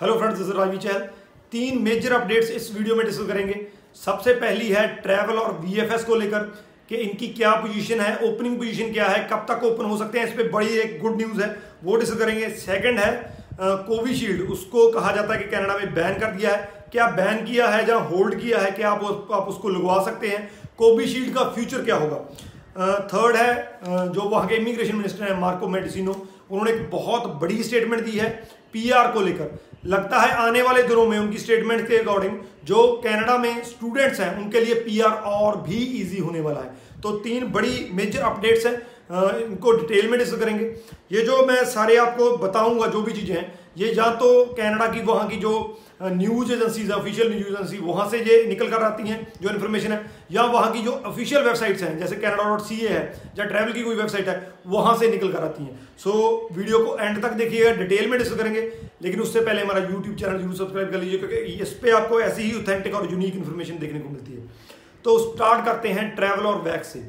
Hello friends Rajvi Chahal तीन major updates इस video में डिस्कस करेंगे। सबसे पहली है ट्रैवल और वीएफएस को लेकर कि इनकी क्या पोजीशन है ओपनिंग पोजीशन क्या है कब तक ओपन हो सकते हैं इस पर बड़ी एक गुड न्यूज़ है वो डिस्कस करेंगे। सेकंड है कोविशील्ड उसको कहा जाता है कि कनाडा में बैन कर दिया है। क्या बैन किया है या होल्ड किया है क्या आप, आप उसको लगवा सकते हैं? कोविशील्ड का फ्यूचर क्या होगा? थर्ड है जो वहाँ के इमिग्रेशन मिनिस्टर हैं मार्को मेडिसिनो उन्होंने एक बहुत बड़ी स्टेटमेंट दी है पीआर को लेकर। लगता है आने वाले दिनों में उनकी स्टेटमेंट के अकॉर्डिंग जो कनाडा में स्टूडेंट्स हैं, उनके लिए पीआर और भी इजी होने वाला है। तो तीन बड़ी मेजर अपडेट्स हैं। इनको डिटेल में डिस्कस करेंगे। ये जो मैं सारे आपको बताऊँगा, जो भी चीज़ें हैं ये या तो कनाडा की वहाँ की जो news agencies official news agency वहाँ से ये निकल कर आती हैं जो इन्फॉर्मेशन है या वहाँ की जो ऑफिशियल वेबसाइट्स हैं जैसे कैनेडा डॉट सी है या ट्रैवल की कोई वेबसाइट है वहाँ से निकल कर आती हैं। सो so, वीडियो को एंड तक देखिएगा डिटेल में डिस्कस करेंगे लेकिन उससे पहले हमारा यूट्यूब चैनल ज़रूर सब्सक्राइब कर लीजिए क्योंकि इस पर आपको ऐसी ही ऑथेंटिक और यूनिक इन्फॉर्मेशन देखने को मिलती है। तो स्टार्ट करते हैं ट्रैवल और वैक्स से।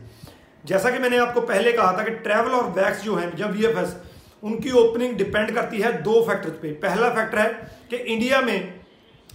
जैसा कि मैंने आपको पहले कहा था कि ट्रैवल और वैक्स जो है जब वी उनकी ओपनिंग डिपेंड करती है दो फैक्टर्स पे। पहला फैक्टर है कि इंडिया में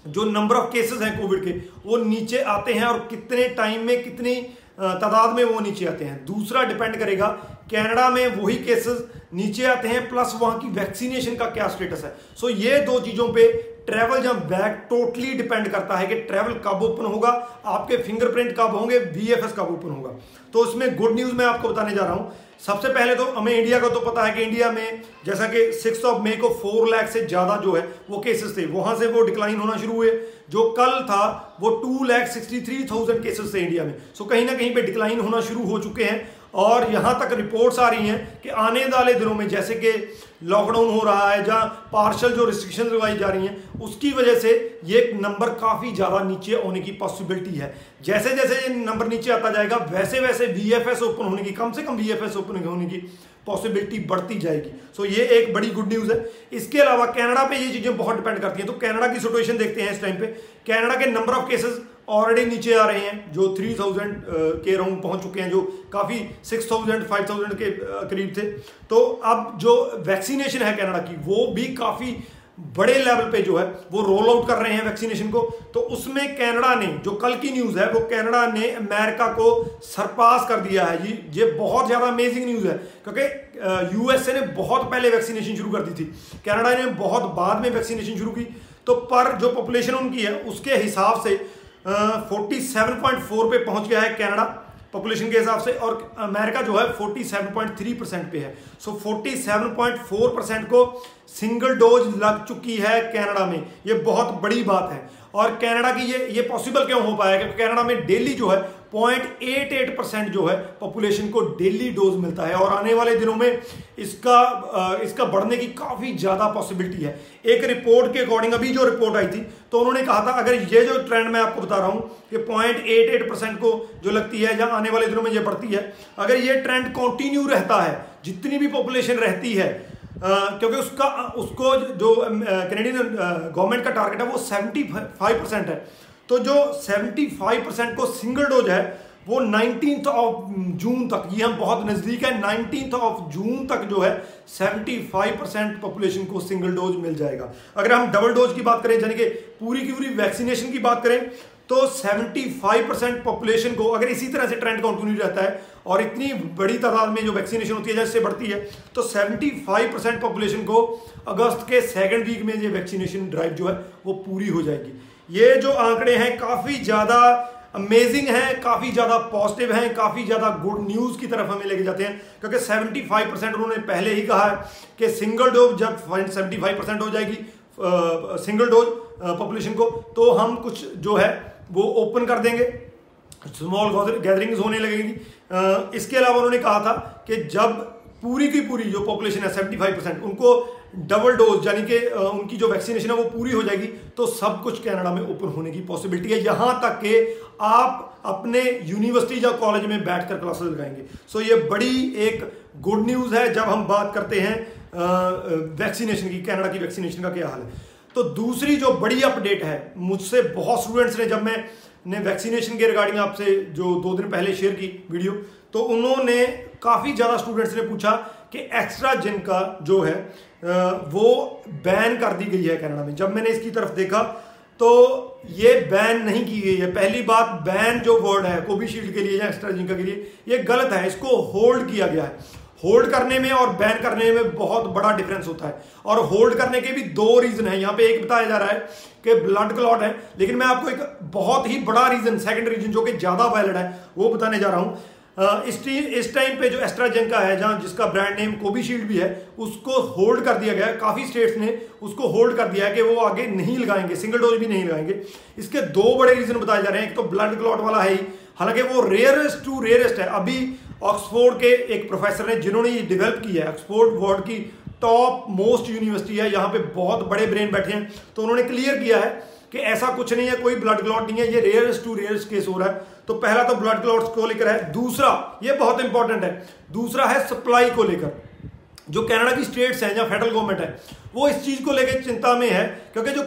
जो नंबर ऑफ़ केसेस हैं कोविड के, वो नीचे आते हैं और कितने टाइम में, कितनी तादाद में वो नीचे आते हैं। दूसरा डिपेंड करेगा कनाडा में वही केसेस नीचे आते हैं प्लस वहाँ की वैक्सीनेशन का क्या स्टेटस है। सो ये दो चीज़ों पे ट्रैवल जब बैक टोटली डिपेंड करता है कि ट्रैवल कब ओपन होगा, आपके फिंगरप्रिंट कब होंगे वीएफएस कब ओपन होगा। तो उसमें गुड न्यूज़ मैं आपको बताने जा रहा हूँ सबसे पहले तो हमें इंडिया का तो पता है कि इंडिया में जैसा कि सिक्स ऑफ़ मे को फोर लाख से ज़्यादा जो है, वो केसेस थे। वहाँ से वो डिक्लाइन होना शुरू हुए। जो कल था, वो two lakh sixty three thousand cases थे इंडिया में। सो कहीं ना कहीं पे डिक्लाइन होना शुरू हो चुके हैं। और यहाँ तक रिपोर्ट्स आ रही हैं कि आने वाले दिनों में, जैसे कि लॉकडाउन हो रहा है जहाँ पार्शल जो रिस्ट्रिक्शन लगाई जा रही हैं उसकी वजह से ये नंबर काफ़ी ज़्यादा नीचे होने की पॉसिबिलिटी है। जैसे जैसे ये नंबर नीचे आता जाएगा वैसे वैसे वी ओपन होने की कम से कम वी ओपन होने की पॉसिबिलिटी बढ़ती जाएगी। सो so, ये एक बड़ी गुड न्यूज़ है। इसके अलावा कनाडा पे ये चीज़ें बहुत डिपेंड करती हैं। तो कनाडा की सिचुएशन देखते हैं इस टाइम पे। कनाडा के नंबर ऑफ़ केसेस ऑलरेडी नीचे आ रहे हैं, जो 3000 के राउंड पहुँच चुके हैं, जो काफ़ी 6000 5000 के करीब थे। तो अब जो वैक्सीनेशन है कनाडा की, वो भी काफ़ी बड़े लेवल पे जो है, वो रोल आउट कर रहे हैं वैक्सीनेशन को। तो उसमें कनाडा ने, जो कल की न्यूज़ है, वो कनाडा ने अमेरिका को सरपास कर दिया है। जी ये बहुत ज़्यादा अमेजिंग न्यूज़ है, क्योंकि यूएसए ने बहुत पहले वैक्सीनेशन शुरू कर दी थी। कनाडा ने बहुत बाद में वैक्सीनेशन शुरू की। तो पर जो पॉपुलेशन उनकी है, उसके हिसाब से फोर्टी सेवन पॉइंट फोर पे पहुँच गया है कनाडा पॉपुलेशन के हिसाब से और अमेरिका जो है forty seven point three percent पे है। सो पॉइंट फोर परसेंट को सिंगल डोज लग चुकी है कनाडा में। ये बहुत बड़ी बात है। और कनाडा की ये ये पॉसिबल क्यों हो पाया? क्योंकि कनाडा में डेली जो है पॉइंट एट एट परसेंट जो है पॉपुलेशन को डेली डोज मिलता है। और आने वाले दिनों में इसका इसका बढ़ने की काफ़ी ज़्यादा पॉसिबिलिटी है। एक रिपोर्ट के अकॉर्डिंग अभी जो रिपोर्ट आई थी तो उन्होंने कहा था, अगर ये जो ट्रेंड मैं आपको बता रहा हूँ कि पॉइंट एट एट परसेंट को जो लगती है, या आने वाले दिनों में ये बढ़ती है, अगर ये ट्रेंड कंटिन्यू रहता है, जितनी भी पॉपुलेशन रहती है क्योंकि उसका, उसको जो कैनेडियन गवर्नमेंट का टारगेट है, वो 75 परसेंट है। तो जो 75 परसेंट को सिंगल डोज है, वो नाइनटीन ऑफ़ जून तक, ये हम बहुत नज़दीक है नाइनटीन ऑफ़ जून तक जो है 75 परसेंट पॉपुलेशन को सिंगल डोज मिल जाएगा। अगर हम डबल डोज की बात करें, यानी कि पूरी की पूरी वैक्सीनेशन की बात करें तो 75 परसेंट पॉपुलेशन को अगर इसी तरह से ट्रेंड कंटिन्यू रहता है और इतनी बड़ी तादाद में जो वैक्सीनेशन होती है, जैसे बढ़ती है तो 75 परसेंट पॉपुलेशन को अगस्त के सेकेंड वीक में ये वैक्सीनेशन ड्राइव जो है, वो पूरी हो जाएगी। ये जो आंकड़े हैं, काफ़ी ज़्यादा अमेजिंग हैं, काफ़ी ज़्यादा पॉजिटिव हैं, काफ़ी ज़्यादा गुड न्यूज़ की तरफ़ हमें लेके जाते हैं, क्योंकि 75 परसेंट उन्होंने पहले ही कहा है कि सिंगल डोज जब 75 परसेंट हो जाएगी सिंगल डोज पॉपुलेशन को तो हम कुछ जो है वो ओपन कर देंगे। स्मॉल गैदरिंग्स होने लगेंगी। इसके अलावा उन्होंने कहा था कि जब पूरी की पूरी जो पॉपुलेशन है 75 परसेंट उनको डबल डोज यानी कि उनकी जो वैक्सीनेशन है, वो पूरी हो जाएगी तो सब कुछ कनाडा में ओपन होने की पॉसिबिलिटी है। यहाँ तक कि आप अपने यूनिवर्सिटी या कॉलेज में बैठकर क्लासेस लगाएँगे। सो ये बड़ी एक गुड न्यूज़ है, जब हम बात करते हैं वैक्सीनेशन की, कनाडा की वैक्सीनेशन का क्या हाल है। तो दूसरी जो बड़ी अपडेट है, मुझसे बहुत स्टूडेंट्स ने जब मैं, ने वैक्सीनेशन के रिगार्डिंग आपसे जो दो दिन पहले शेयर की वीडियो तो उन्होंने काफ़ी ज़्यादा स्टूडेंट्स ने पूछा कि एक्स्ट्रा जिन का जो है वो बैन कर दी गई है कनाडा में। जब मैंने इसकी तरफ़ देखा तो ये बैन नहीं की गई है। पहली बात बैन जो वर्ड है, कोविशील्ड के लिए या एक्स्ट्राजिंका के लिए, ये गलत है। इसको होल्ड किया गया है। होल्ड करने में और बैन करने में बहुत बड़ा डिफरेंस होता है। और होल्ड करने के भी दो रीजन है। यहाँ पे एक बताया जा रहा है कि ब्लड क्लॉट है, लेकिन मैं आपको एक बहुत ही बड़ा रीजन सेकंड रीजन जो कि ज़्यादा वैलिड है, वो बताने जा रहा हूँ। इस टाइम पे जो एस्ट्राजेंका है, जहाँ जिसका ब्रांड नेम कोविशील्ड भी है, उसको होल्ड कर दिया गया काफ़ी स्टेट्स ने उसको होल्ड कर दिया है कि वो आगे नहीं लगाएँगे सिंगल डोज भी नहीं लगाएँगे। इसके दो बड़े रीजन बताए जा रहे हैं। एक तो ब्लड क्लॉट वाला है ही। हालाँकि वो रेयरेस्ट टू रेयरेस्ट है। अभी ऑक्सफोर्ड के एक प्रोफेसर ने जिन्होंने ये डेवलप किया है, ऑक्सफोर्ड वर्ल्ड की टॉप मोस्ट यूनिवर्सिटी है, यहाँ पे बहुत बड़े ब्रेन बैठे हैं। तो उन्होंने क्लियर किया है कि ऐसा कुछ नहीं है, कोई ब्लड क्लॉट नहीं है, ये रेयरस्ट टू रेयरस्ट केस हो रहा है। तो पहला तो ब्लड क्लॉट्स को लेकर है, दूसरा, ये बहुत इंपॉर्टेंट है, दूसरा है सप्लाई को लेकर। जो कनाडा की स्टेट्स हैं या फेडरल गवर्नमेंट है वो इस चीज़ को लेकर चिंता में है क्योंकि जो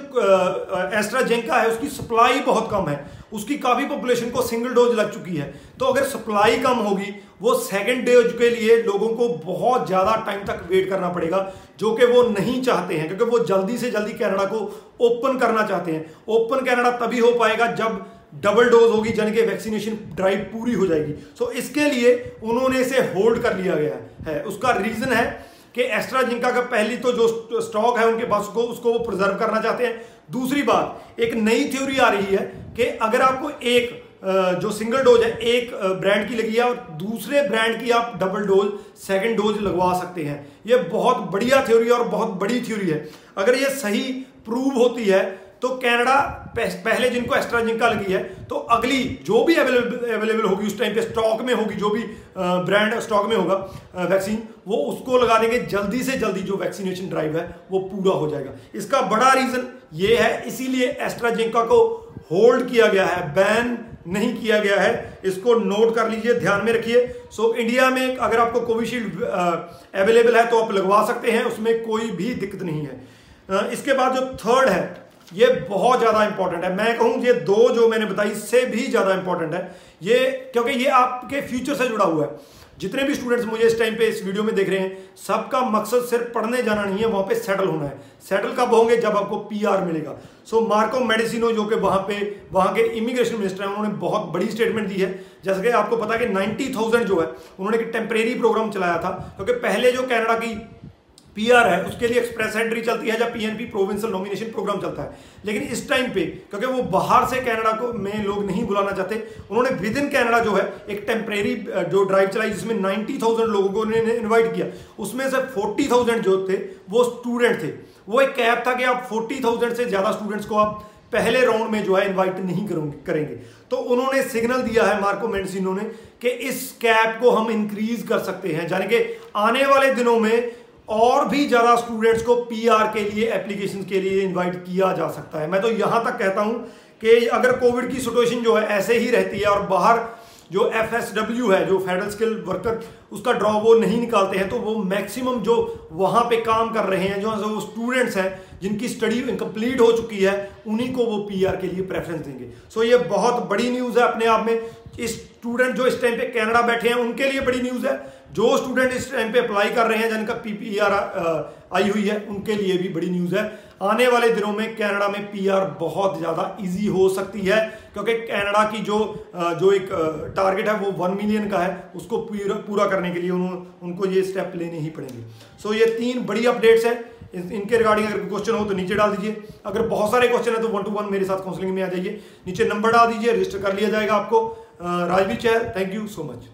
एस्ट्राजेंका है उसकी सप्लाई बहुत कम है। उसकी काफ़ी पॉपुलेशन को सिंगल डोज लग चुकी है। तो अगर सप्लाई कम होगी वो सेकेंड डोज के लिए लोगों को बहुत ज़्यादा टाइम तक वेट करना पड़ेगा जो कि वो नहीं चाहते हैं क्योंकि वो जल्दी से जल्दी कनाडा को ओपन करना चाहते हैं। ओपन कनाडा तभी हो पाएगा जब डबल डोज होगी यानी कि वैक्सीनेशन ड्राइव पूरी हो जाएगी। सो so, इसके लिए उन्होंने इसे होल्ड कर लिया गया है। उसका रीजन है कि एस्ट्राजिंका का पहली तो जो स्टॉक है उनके पास को उसको वो प्रिजर्व करना चाहते हैं। दूसरी बात, एक नई थ्योरी आ रही है कि अगर आपको एक जो सिंगल डोज है, एक ब्रांड की लगी है और दूसरे ब्रांड की आप डबल डोज सेकंड डोज लगवा सकते हैं। ये बहुत बढ़िया थ्योरी है और बहुत बड़ी थ्योरी है। अगर ये सही प्रूव होती है तो कनाडा पहले जिनको एस्ट्राजिंका लगी है तो अगली जो भी अवेलेबल अवेलेबल होगी उस टाइम पे स्टॉक में होगी जो भी ब्रांड स्टॉक में होगा वैक्सीन वो उसको लगा देंगे जल्दी से जल्दी जो वैक्सीनेशन ड्राइव है वो पूरा हो जाएगा। इसका बड़ा रीजन ये है इसीलिए एस्ट्राजिंका को होल्ड किया गया है बैन नहीं किया गया है। इसको नोट कर लीजिए ध्यान में रखिए। सो so, इंडिया में अगर आपको कोविशील्ड अवेलेबल है तो आप लगवा सकते हैं उसमें कोई भी दिक्कत नहीं है। इसके बाद जो थर्ड है ये बहुत ज़्यादा इंपॉर्टेंट है। मैं कहूँ, ये दो जो मैंने बताई, इससे भी ज़्यादा इंपॉर्टेंट है। ये, क्योंकि ये आपके फ्यूचर से जुड़ा हुआ है। जितने भी स्टूडेंट्स मुझे इस टाइम पे इस वीडियो में देख रहे हैं, सबका मकसद सिर्फ़ पढ़ने जाना नहीं है, वहाँ पे सेटल होना है। सेटल कब होंगे? जब आपको पीआर मिलेगा। सो मार्को मेडिसिनो जो कि वहाँ पे, वहाँ के इमिग्रेशन मिनिस्टर हैं, उन्होंने बहुत बड़ी स्टेटमेंट दी है। जैसे कि आपको पता है कि नाइन्टी जो है, उन्होंने एक टेम्परेरी प्रोग्राम चलाया था, क्योंकि पहले जो कैनेडा की पीआर है उसके लिए एक्सप्रेस एंट्री चलती है जब पीएनपी प्रोविंशियल नॉमिनेशन प्रोग्राम चलता है। लेकिन इस टाइम पे क्योंकि वो बाहर से कनाडा को में लोग नहीं बुलाना चाहते उन्होंने विद इन कैनेडा जो है एक टेम्परेरी जो ड्राइव चलाई जिसमें 90,000 लोगों को उन्होंने इन्वाइट किया। उसमें से 40,000 जो थे वो स्टूडेंट थे। वो एक कैब था कि आप 40,000 से ज़्यादा स्टूडेंट्स को आप पहले राउंड में जो है इन्वाइट नहीं करेंगे तो उन्होंने सिग्नल दिया है मार्को मेंसिनो ने कि इस कैप को हम इंक्रीज कर सकते हैं। यानी कि आने वाले दिनों में और भी ज़्यादा स्टूडेंट्स को पीआर के लिए एप्लीकेशन के लिए इनवाइट किया जा सकता है। मैं तो यहाँ तक कहता हूँ कि अगर कोविड की सिचुएशन जो है, ऐसे ही रहती है और बाहर जो एफएसडब्ल्यू है, जो फेडरल स्किल वर्कर उसका ड्रॉ वो नहीं निकालते हैं तो वो मैक्सिमम जो वहाँ पे काम कर रहे हैं, जो वो स्टूडेंट्स हैं जिनकी स्टडी इनकम्प्लीट हो चुकी है, उन्हीं को वो पीआर के लिए प्रेफरेंस देंगे। सो ये बहुत बड़ी न्यूज़ है अपने आप में। इस स्टूडेंट जो इस टाइम पे कनाडा बैठे हैं, उनके लिए बड़ी न्यूज़ है। जो स्टूडेंट इस टाइम पे अप्लाई कर रहे हैं, जिनका पीपीआर आई हुई है, उनके लिए भी बड़ी न्यूज़ है। आने वाले दिनों में कनाडा में पीआर बहुत ज़्यादा इजी हो सकती है, क्योंकि कनाडा की जो जो एक टारगेट है, वो वन मिलियन का है। उसको पूरा करने के लिए उन्होंने उनको ये स्टेप लेने ही पड़ेंगे। सो ये तीन बड़ी अपडेट्स है। इनके रिगार्डिंग अगर क्वेश्चन हो तो नीचे डाल दीजिए। अगर बहुत सारे क्वेश्चन है तो वन टू वन मेरे साथ काउंसलिंग में आ जाइए। नीचे नंबर डाल दीजिए रजिस्टर कर लिया जाएगा आपको। राजवीर चैर थैंक यू सो मच